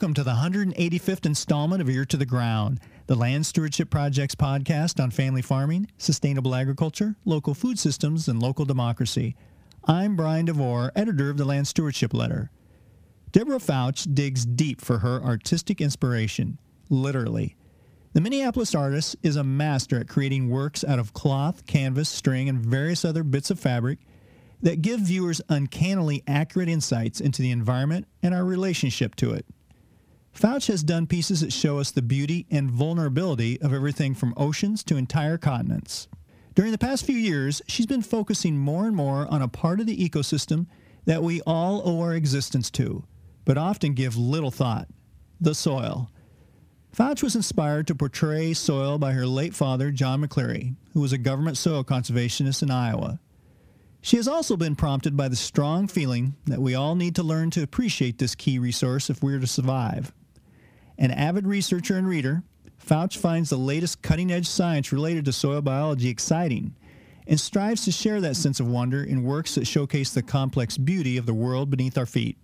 Welcome to the 185th installment of Ear to the Ground, the Land Stewardship Project's podcast on family farming, sustainable agriculture, local food systems, and local democracy. I'm Brian DeVore, editor of the Land Stewardship Letter. Deborah Foutch digs deep for her artistic inspiration, literally. The Minneapolis artist is a master at creating works out of cloth, canvas, string, and various other bits of fabric that give viewers uncannily accurate insights into the environment and our relationship to it. Foutch has done pieces that show us the beauty and vulnerability of everything from oceans to entire continents. During the past few years, she's been focusing more and more on a part of the ecosystem that we all owe our existence to, but often give little thought the soil. Foutch was inspired to portray soil by her late father, John McCleary, who was a government soil conservationist in Iowa. She has also been prompted by the strong feeling that we all need to learn to appreciate this key resource if we're to survive. An avid researcher and reader, Foutch finds the latest cutting edge science related to soil biology exciting and strives to share that sense of wonder in works that showcase the complex beauty of the world beneath our feet.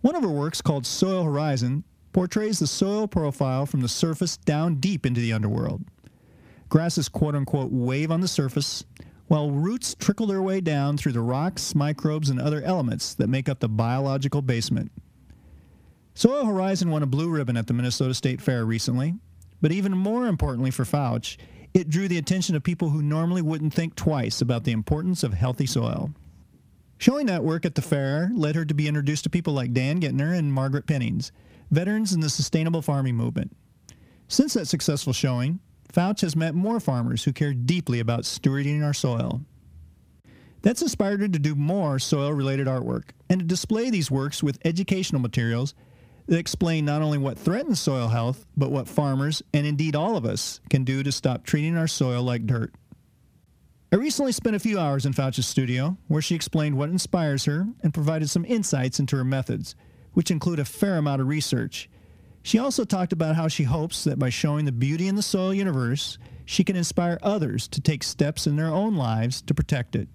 One of her works, called Soil Horizon, portrays the soil profile from the surface down deep into the underworld. Grasses quote unquote wave on the surface, while roots trickle their way down through the rocks, microbes, and other elements that make up the biological basement. Soil Horizon won a blue ribbon at the Minnesota State Fair recently, but even more importantly for Foutch, it drew the attention of people who normally wouldn't think twice about the importance of healthy soil. Showing that work at the fair led her to be introduced to people like Dan Guenthner and Margaret Pennings, veterans in the sustainable farming movement. Since that successful showing, Foutch has met more farmers who care deeply about stewarding our soil. That's inspired her to do more soil related artwork and to display these works with educational materials that explain not only what threatens soil health, but what farmers, and indeed all of us, can do to stop treating our soil like dirt. I recently spent a few hours in Foutch's studio, where she explained what inspires her and provided some insights into her methods, which include a fair amount of research. She also talked about how she hopes that by showing the beauty in the soil universe, she can inspire others to take steps in their own lives to protect it.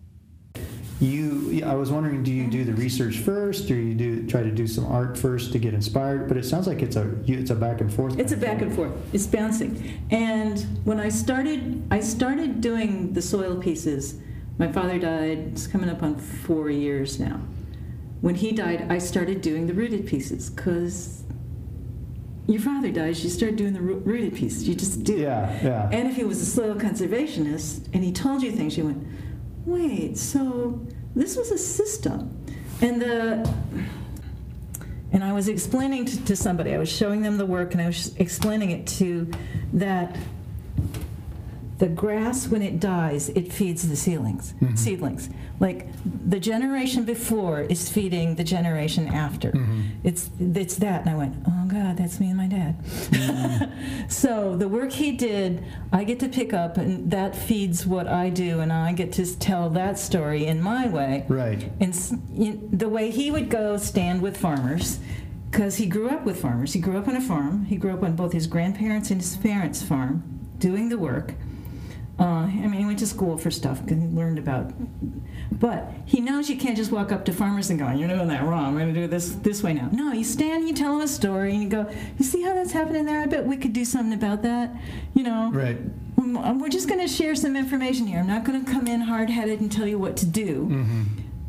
You, I was wondering, do you do the research first, or you do try to do some art first to get inspired? But it sounds like it's a it's a back and forth. It's a back and forth. It's bouncing. And when I started, I started doing the soil pieces. My father died. It's coming up on four years now. When he died, I started doing the rooted pieces because your father dies, you start doing the rooted pieces. You just do. Yeah, yeah. And if he was a soil conservationist and he told you things, you went wait, so this was a system. And the and I was explaining to, to, somebody, I was showing them the work and I was explaining it to that the grass when it dies it feeds the seedlings mm-hmm. seedlings like the generation before is feeding the generation after mm-hmm. it's it's that and i went oh god that's me and my dad. Mm-hmm. so the work he did i get to pick up and that feeds what i do and i get to tell that story in my way. Right. And the way he would go stand with farmers because he grew up with farmers. He grew up on a farm. He grew up on both his grandparents and his parents farm doing the work uh, I mean, he went to school for stuff and he learned about. But he knows you can't just walk up to farmers and go, "You're doing that wrong. We're going to do this this way now." No, you stand, and you tell them a story, and you go, "You see how that's happening there? I bet we could do something about that." You know. Right. We're just going to share some information here. I'm not going to come in hard-headed and tell you what to do. Mm-hmm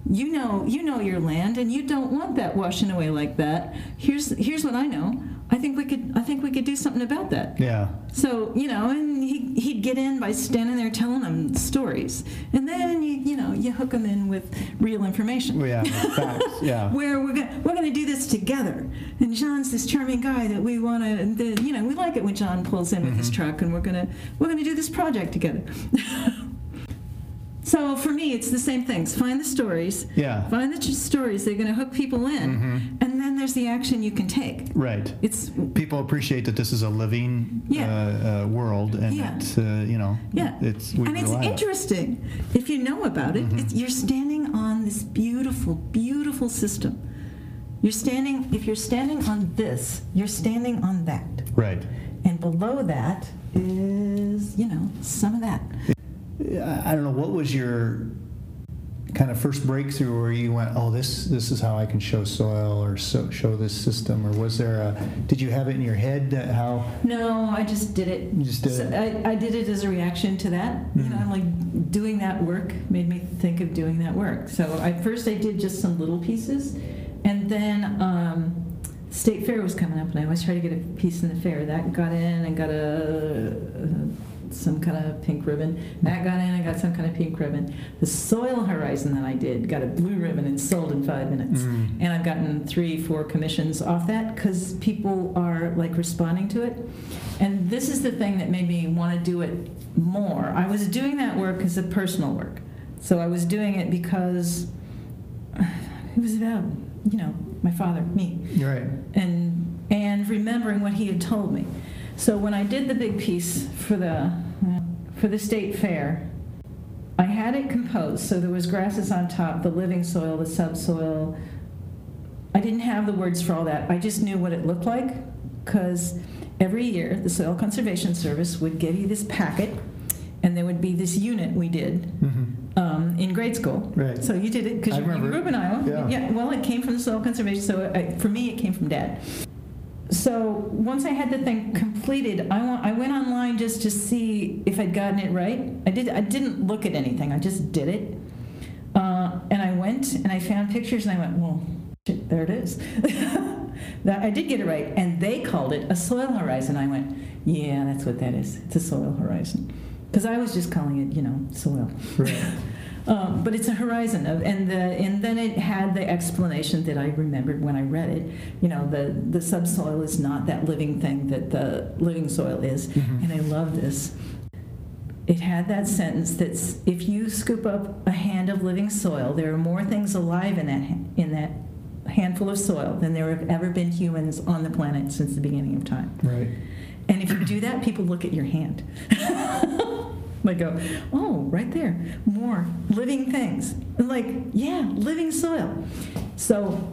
you know you know your land and you don't want that washing away like that here's here's what i know i think we could i think we could do something about that. Yeah. So you know and he, he'd get in by standing there telling them stories. And then you you know you hook them in with real information. Yeah facts yeah. Where we're gonna we're gonna do this together. And john's this charming guy that we want to you know we like it when john pulls in with mm-hmm. his truck and we're gonna we're gonna do this project together So for me, it's the same things. Find the stories. Yeah. Find the stories. They're going to hook people in, mm-hmm. and then there's the action you can take. Right. It's people appreciate that this is a living yeah. uh, uh, world, and yeah. it's uh, you know. Yeah. It's and it's interesting if you know about it. Mm-hmm. you're standing on this beautiful, beautiful system. You're standing. If you're standing on this, you're standing on that. Right. And below that is, you know, some of that. I don't know what was your kind of first breakthrough where you went, oh, this this is how I can show soil or so, show this system? Or was there a, did you have it in your head that how? No, I just did it. You just did So it. I, I did it as a reaction to that. You know, Mhm. like doing that work made me think of doing that work. So I first I did just some little pieces, and then um, state fair was coming up, and I always try to get a piece in the fair. That got in and got a, a some kind of pink ribbon. That got in and got some kind of pink ribbon. The soil horizon that I did got a blue ribbon and sold in five minutes. Mm. And I've gotten three, four commissions off that because people are like responding to it. And this is the thing that made me want to do it more. I was doing that work as a personal work. So I was doing it because it was about, you know, my father, me, right. and and remembering what he had told me. So when I did the big piece for the for the state fair, I had it composed. So there was grasses on top, the living soil, the subsoil. I didn't have the words for all that. I just knew what it looked like because every year the Soil Conservation Service would give you this packet, and there would be this unit we did hmm um, in grade school. Right. So you did it because you you remember. grew up in Iowa. Yeah. Well, it came from the soil conservation. So I, for me, it came from Dad. So once I had the thing completed, I, wa- I went online just to see if I'd gotten it right. I did. I didn't look at anything. I just did it. Uh, and I went and I found pictures and I went, well, shit, there it is. that I did get it right. And they called it a soil horizon. I went, yeah, that's what that is. It's a soil horizon. Because I was just calling it, you know, soil. Right. Um, but it's a horizon, of, and the and then it had the explanation that I remembered when I read it. You know, the the subsoil is not that living thing that the living soil is, Mhm. and I love this. It had that sentence that's if you scoop up a hand of living soil, there are more things alive in that in that handful of soil than there have ever been humans on the planet since the beginning of time. Right. And if you do that, people look at your hand. go, oh, right there, more living things. And like, yeah, living soil. So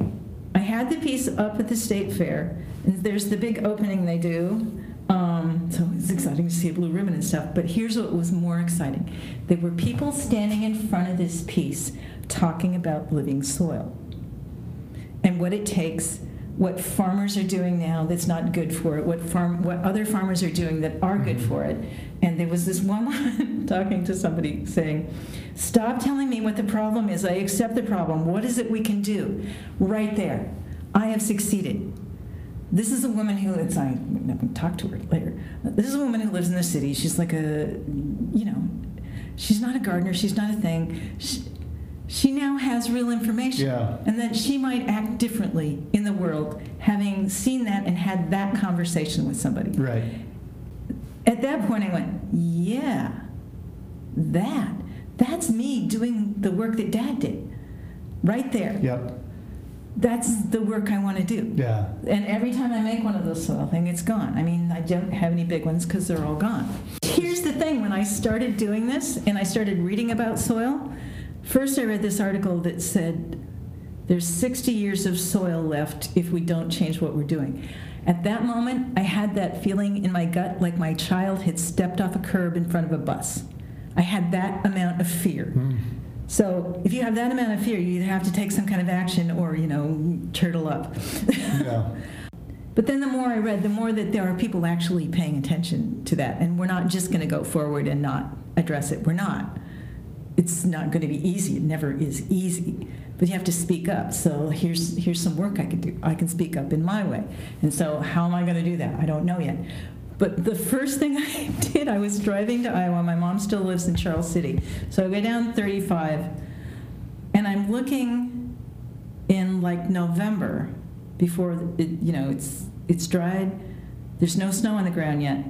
I had the piece up at the state fair, and there's the big opening they do. Um, so it's exciting to see a blue ribbon and stuff. But here's what was more exciting there were people standing in front of this piece talking about living soil and what it takes, what farmers are doing now that's not good for it, what farm, what other farmers are doing that are good mm-hmm. for it. And there was this one woman talking to somebody saying, "Stop telling me what the problem is. I accept the problem. What is it we can do?" Right there, I have succeeded. This is a woman who it's I talk to her later. This is a woman who lives in the city. She's like a, you know, she's not a gardener. She's not a thing. She, she now has real information Yeah. and that she might act differently in the world having seen that and had that conversation with somebody. Right. At that point, I went, yeah, that. That's me doing the work that dad did. Right there. Yep. That's the work I want to do. Yeah. And every time I make one of those soil thing, it's gone. I mean, I don't have any big ones because they're all gone. Here's the thing: when I started doing this and I started reading about soil, first I read this article that said there's 60 years of soil left if we don't change what we're doing. At that moment, I had that feeling in my gut like my child had stepped off a curb in front of a bus. I had that amount of fear. Mm. So if you have that amount of fear, you either have to take some kind of action or, you know, turtle up. Yeah. But then the more I read, the more that there are people actually paying attention to that. And we're not just going to go forward and not address it. We're not. It's not going to be easy. It never is easy. But you have to speak up. So here's, here's some work I can do. I can speak up in my way. And so how am I going to do that? I don't know yet. But the first thing I did, I was driving to Iowa. My mom still lives in Charles City. So I go down 35, and I'm looking in like November before it, you know it's it's dried. There's no snow on the ground yet.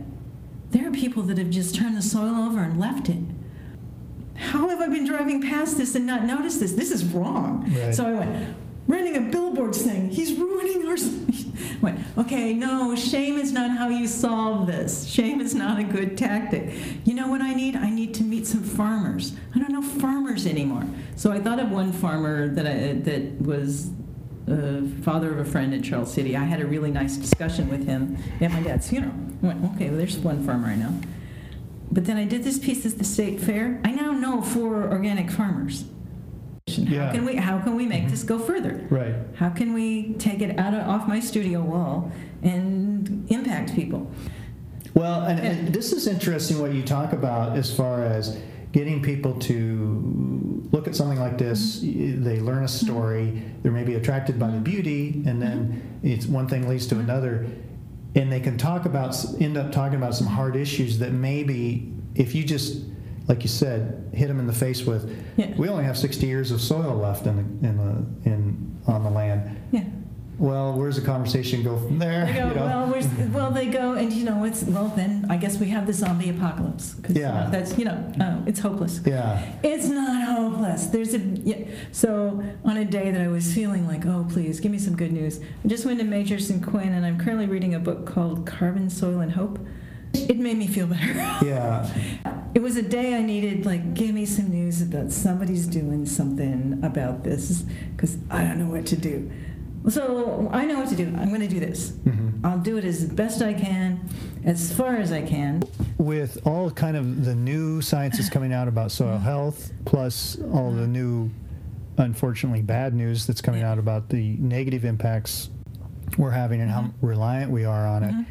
There are people that have just turned the soil over and left it. How have I been driving past this and not noticed this? This is wrong. Right. So I went, running a billboard saying, he's ruining our. I went, okay, no, shame is not how you solve this. Shame is not a good tactic. You know what I need? I need to meet some farmers. I don't know farmers anymore. So I thought of one farmer that I, that was uh, father of a friend in Charles City. I had a really nice discussion with him at my dad's funeral. I went, okay, well, there's one farmer I know. But then I did this piece at the state fair. I now know four organic farmers. Yeah. How can we how can we make this go further? Right. How can we take it out of, off my studio wall and impact people? Well, and, and this is interesting what you talk about as far as getting people to look at something like this. Mm-hmm. They learn a story, they're maybe attracted by the beauty, and then Mm-hmm. it's one thing leads to another, and they can talk about end up talking about some hard issues that maybe if you just like you said, hit them in the face with, Yeah. we only have 60 years of soil left in the, in the, in on the land. Yeah. Well, where's the conversation go from there? They go, you know? well, where's, well, they go, and you know, it's, well, then I guess we have the zombie apocalypse. 'cause, Yeah. That's, you know, uh, it's hopeless. yeah. It's not hopeless. There's a, yeah. so on a day that I was feeling like, oh, please, give me some good news, I just went to Magers and Quinn, and I'm currently reading a book called Carbon, Soil, and Hope. It made me feel better. Yeah. It was a day I needed, like, give me some news about somebody's doing something about this, because I don't know what to do. So I know what to do. I'm going to do this. Mhm. I'll do it as best I can, as far as I can. with all kind of the new sciences coming out about soil mm-hmm. health, plus all the uh-huh. new, unfortunately, bad news that's coming out about the negative impacts we're having and how uh-huh. reliant we are on it. Uh-huh.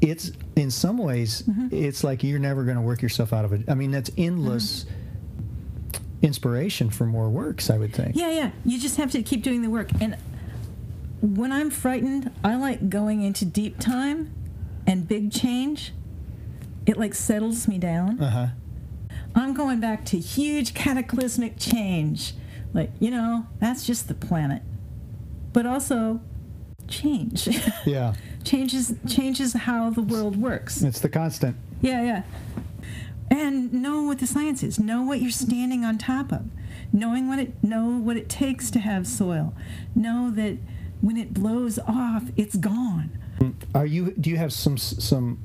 It's in some ways, it's like you're never going to work yourself out of it. I mean, that's endless inspiration for more works. I would think. Yeah, yeah. You just have to keep doing the work. And when I'm frightened, I like going into deep time and big change. It like settles me down. Uh huh. I'm going back to huge cataclysmic change. Like, you know, that's just the planet. But also change. Yeah, changes changes how the world works. it's the constant. Yeah, yeah. And know what the science is. Know what you're standing on top of. Knowing what it know what it takes to have soil. Know that when it blows off, it's gone. Are you? Do you have some some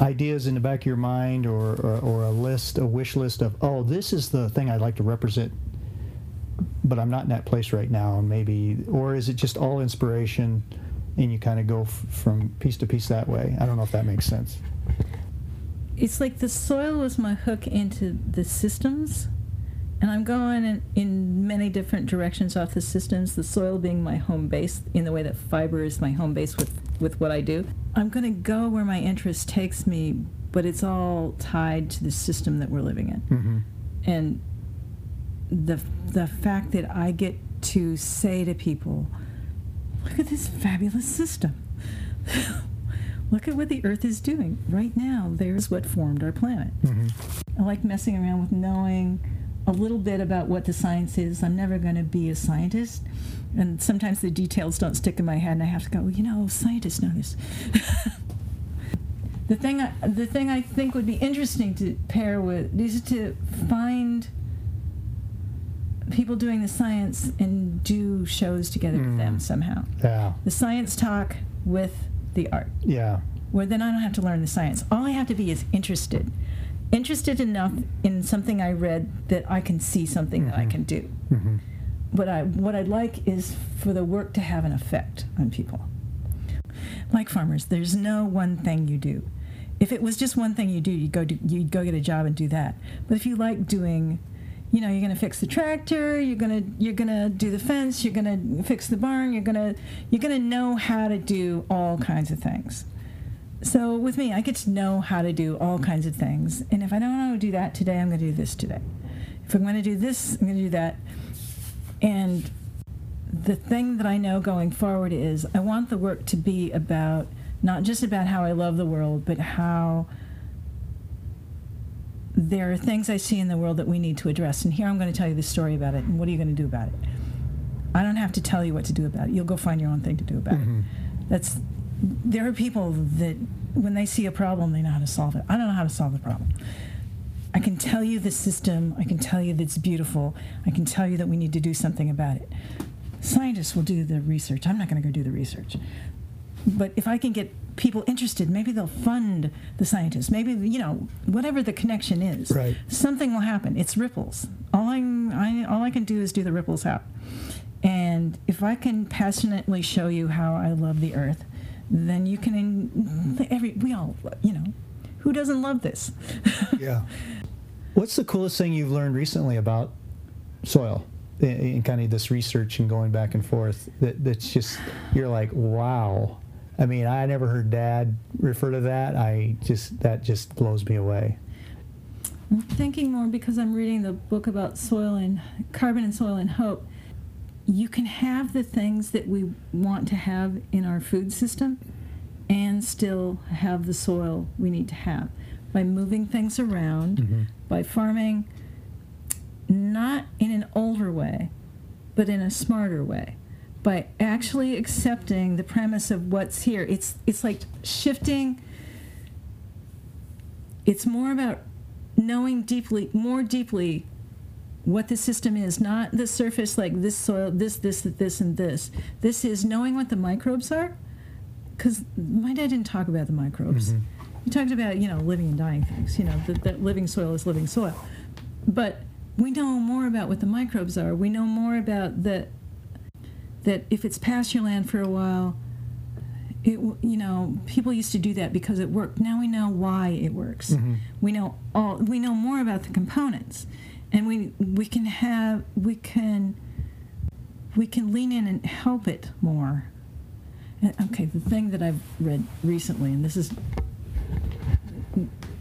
ideas in the back of your mind, or, or or a list, a wish list of, oh, this is the thing I'd like to represent, but I'm not in that place right now, and maybe, or is it just all inspiration, and you kind of go f- from piece to piece that way? I don't know if that makes sense. It's like the soil was my hook into the systems. And I'm going in, in many different directions off the systems, the soil being my home base in the way that fiber is my home base with, with what I do. I'm going to go where my interest takes me, but it's all tied to the system that we're living in. Mm-hmm. and the the fact that I get to say to people, look at this fabulous system. look at what the Earth is doing right now. There's what formed our planet. Mm-hmm. I like messing around with knowing a little bit about what the science is. I'm never going to be a scientist, and sometimes the details don't stick in my head, and I have to go, well, you know, scientists know this. the thing, I, the thing I think would be interesting to pair with is to find people doing the science and do shows together with them Mm. somehow. Yeah, The science talk with the art yeah, where then I don't have to learn the science. All I have to be is interested. Interested enough in something I read that I can see something that I Mhm. can do. mm-hmm. What I what I'd like is for the work to have an effect on people. Like farmers, there's no one thing you do. If it was just one thing you do, you'd go do, you go get a job and do that. But if you like doing you know, you're going to fix the tractor, you're going to you're going to do the fence, you're going to fix the barn, you're going to you're going to know how to do all kinds of things. So with me, I get to know how to do all kinds of things. And if I don't know how to do that today, I'm going to do this today. If I'm going to do this, I'm going to do that. And the thing that I know going forward is I want the work to be about not just about how I love the world, but how there are things I see in the world that we need to address. And here I'm going to tell you the story about it. And what are you going to do about it? I don't have to tell you what to do about it. You'll go find your own thing to do about Mhm. it. That's there are people that when they see a problem, they know how to solve it. I don't know how to solve the problem. I can tell you the system. I can tell you that it's beautiful. I can tell you that we need to do something about it. Scientists will do the research. I'm not going to go do the research. But if I can get people interested, maybe they'll fund the scientists. Maybe you know whatever the connection is. Right. Something will happen. It's ripples. All I'm, I all I can do is do the ripples out. And if I can passionately show you how I love the earth, then you can. Mm-hmm. Every we all you know, who doesn't love this? yeah. What's the coolest thing you've learned recently about soil? in kind of this research and going back and forth that that's just you're like wow i mean i never heard dad refer to that i just that just blows me away i'm thinking more because i'm reading the book about soil and carbon and soil and hope you can have the things that we want to have in our food system and still have the soil we need to have by moving things around mm-hmm. by farming not in an older way, but in a smarter way by actually accepting the premise of what's here. It's it's like shifting. It's more about knowing deeply, more deeply, what the system is, not the surface like this soil, this, this, this, and this. This is knowing what the microbes are. Because my dad didn't talk about the microbes. Mm-hmm. He talked about you know living and dying things. You know that, that living soil is living soil, but we know more about what the microbes are. We know more about that that if it's pasture land for a while, it you know people used to do that because it worked. Now we know why it works. Mm-hmm. We know all we know more about the components, and we we can have we can we can lean in and help it more. Uh, okay, the thing that I've read recently, and this is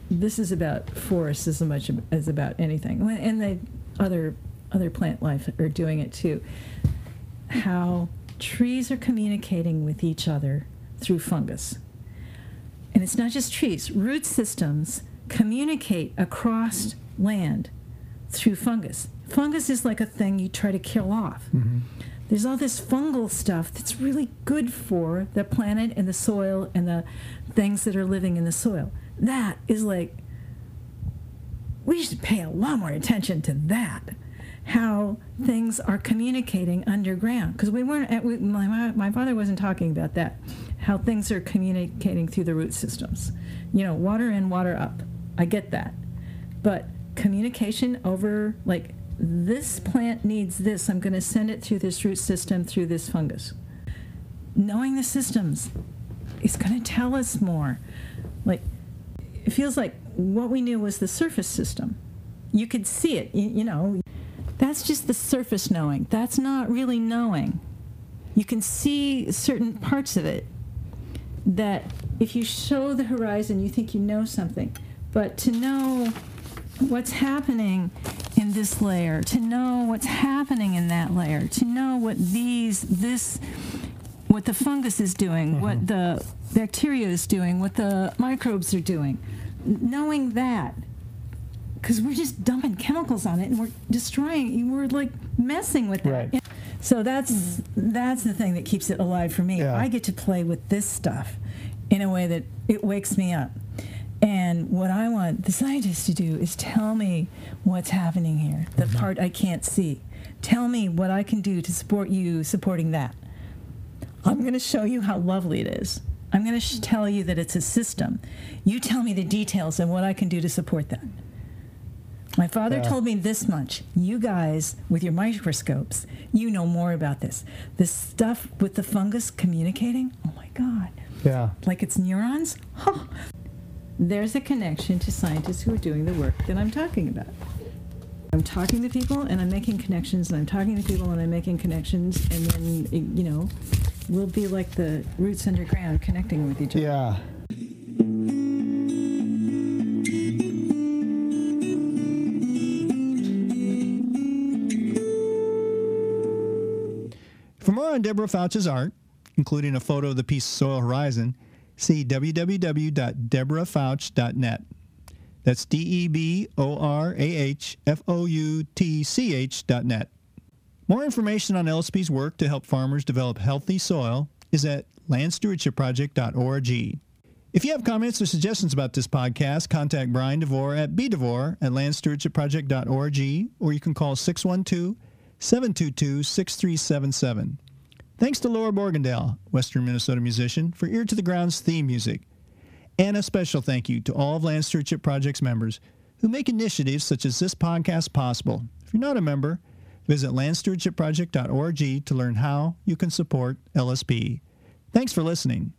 this is about forests as much as about anything, and the other other plant life are doing it too. How trees are communicating with each other through fungus, and it's not just trees. Root systems communicate across land through fungus. Fungus is like a thing you try to kill off. Mm-hmm. There's all this fungal stuff that's really good for the planet and the soil and the things that are living in the soil that is like we should pay a lot more attention to that how things are communicating underground because we weren't we, my, my father wasn't talking about that how things are communicating through the root systems you know water in water up i get that but communication over like this plant needs this i'm going to send it through this root system through this fungus knowing the systems is going to tell us more like it feels like what we knew was the surface system. You could see it, you, know. That's just the surface knowing. That's not really knowing. You can see certain parts of it that if you show the horizon, you think you know something. But to know what's happening in this layer, to know what's happening in that layer, to know what these, this, what the fungus is doing, mm-hmm. what the bacteria is doing, what the microbes are doing knowing that because we're just dumping chemicals on it and we're destroying we're like messing with it right. so that's that's the thing that keeps it alive for me yeah. i get to play with this stuff in a way that it wakes me up and what i want the scientists to do is tell me what's happening here the mm-hmm. part i can't see tell me what i can do to support you supporting that i'm going to show you how lovely it is I'm going to sh- tell you that it's a system. You tell me the details and what I can do to support that. My father yeah. told me this much. You guys, with your microscopes, you know more about this. This stuff with the fungus communicating, oh my God. Yeah. Like it's neurons? Huh. There's a connection to scientists who are doing the work that I'm talking about. I'm talking to people and I'm making connections, and I'm talking to people and I'm making connections, and then, you know, we'll be like the roots underground connecting with each other. Yeah. For more on Deborah Foutch's art, including a photo of the piece Soil Horizon, see www.deborahfoutch.net. That's D E B O R A H F O U T C H dot net. More information on LSP's work to help farmers develop healthy soil is at landstewardshipproject.org. If you have comments or suggestions about this podcast, contact Brian DeVore at bdevore at landstewardshipproject.org or you can call 612 722 6377. Thanks to Laura Borgendale, Western Minnesota musician, for Ear to the Ground's theme music. And a special thank you to all of Land Stewardship Project's members who make initiatives such as this podcast possible. If you're not a member, visit landstewardshipproject.org to learn how you can support LSP. Thanks for listening.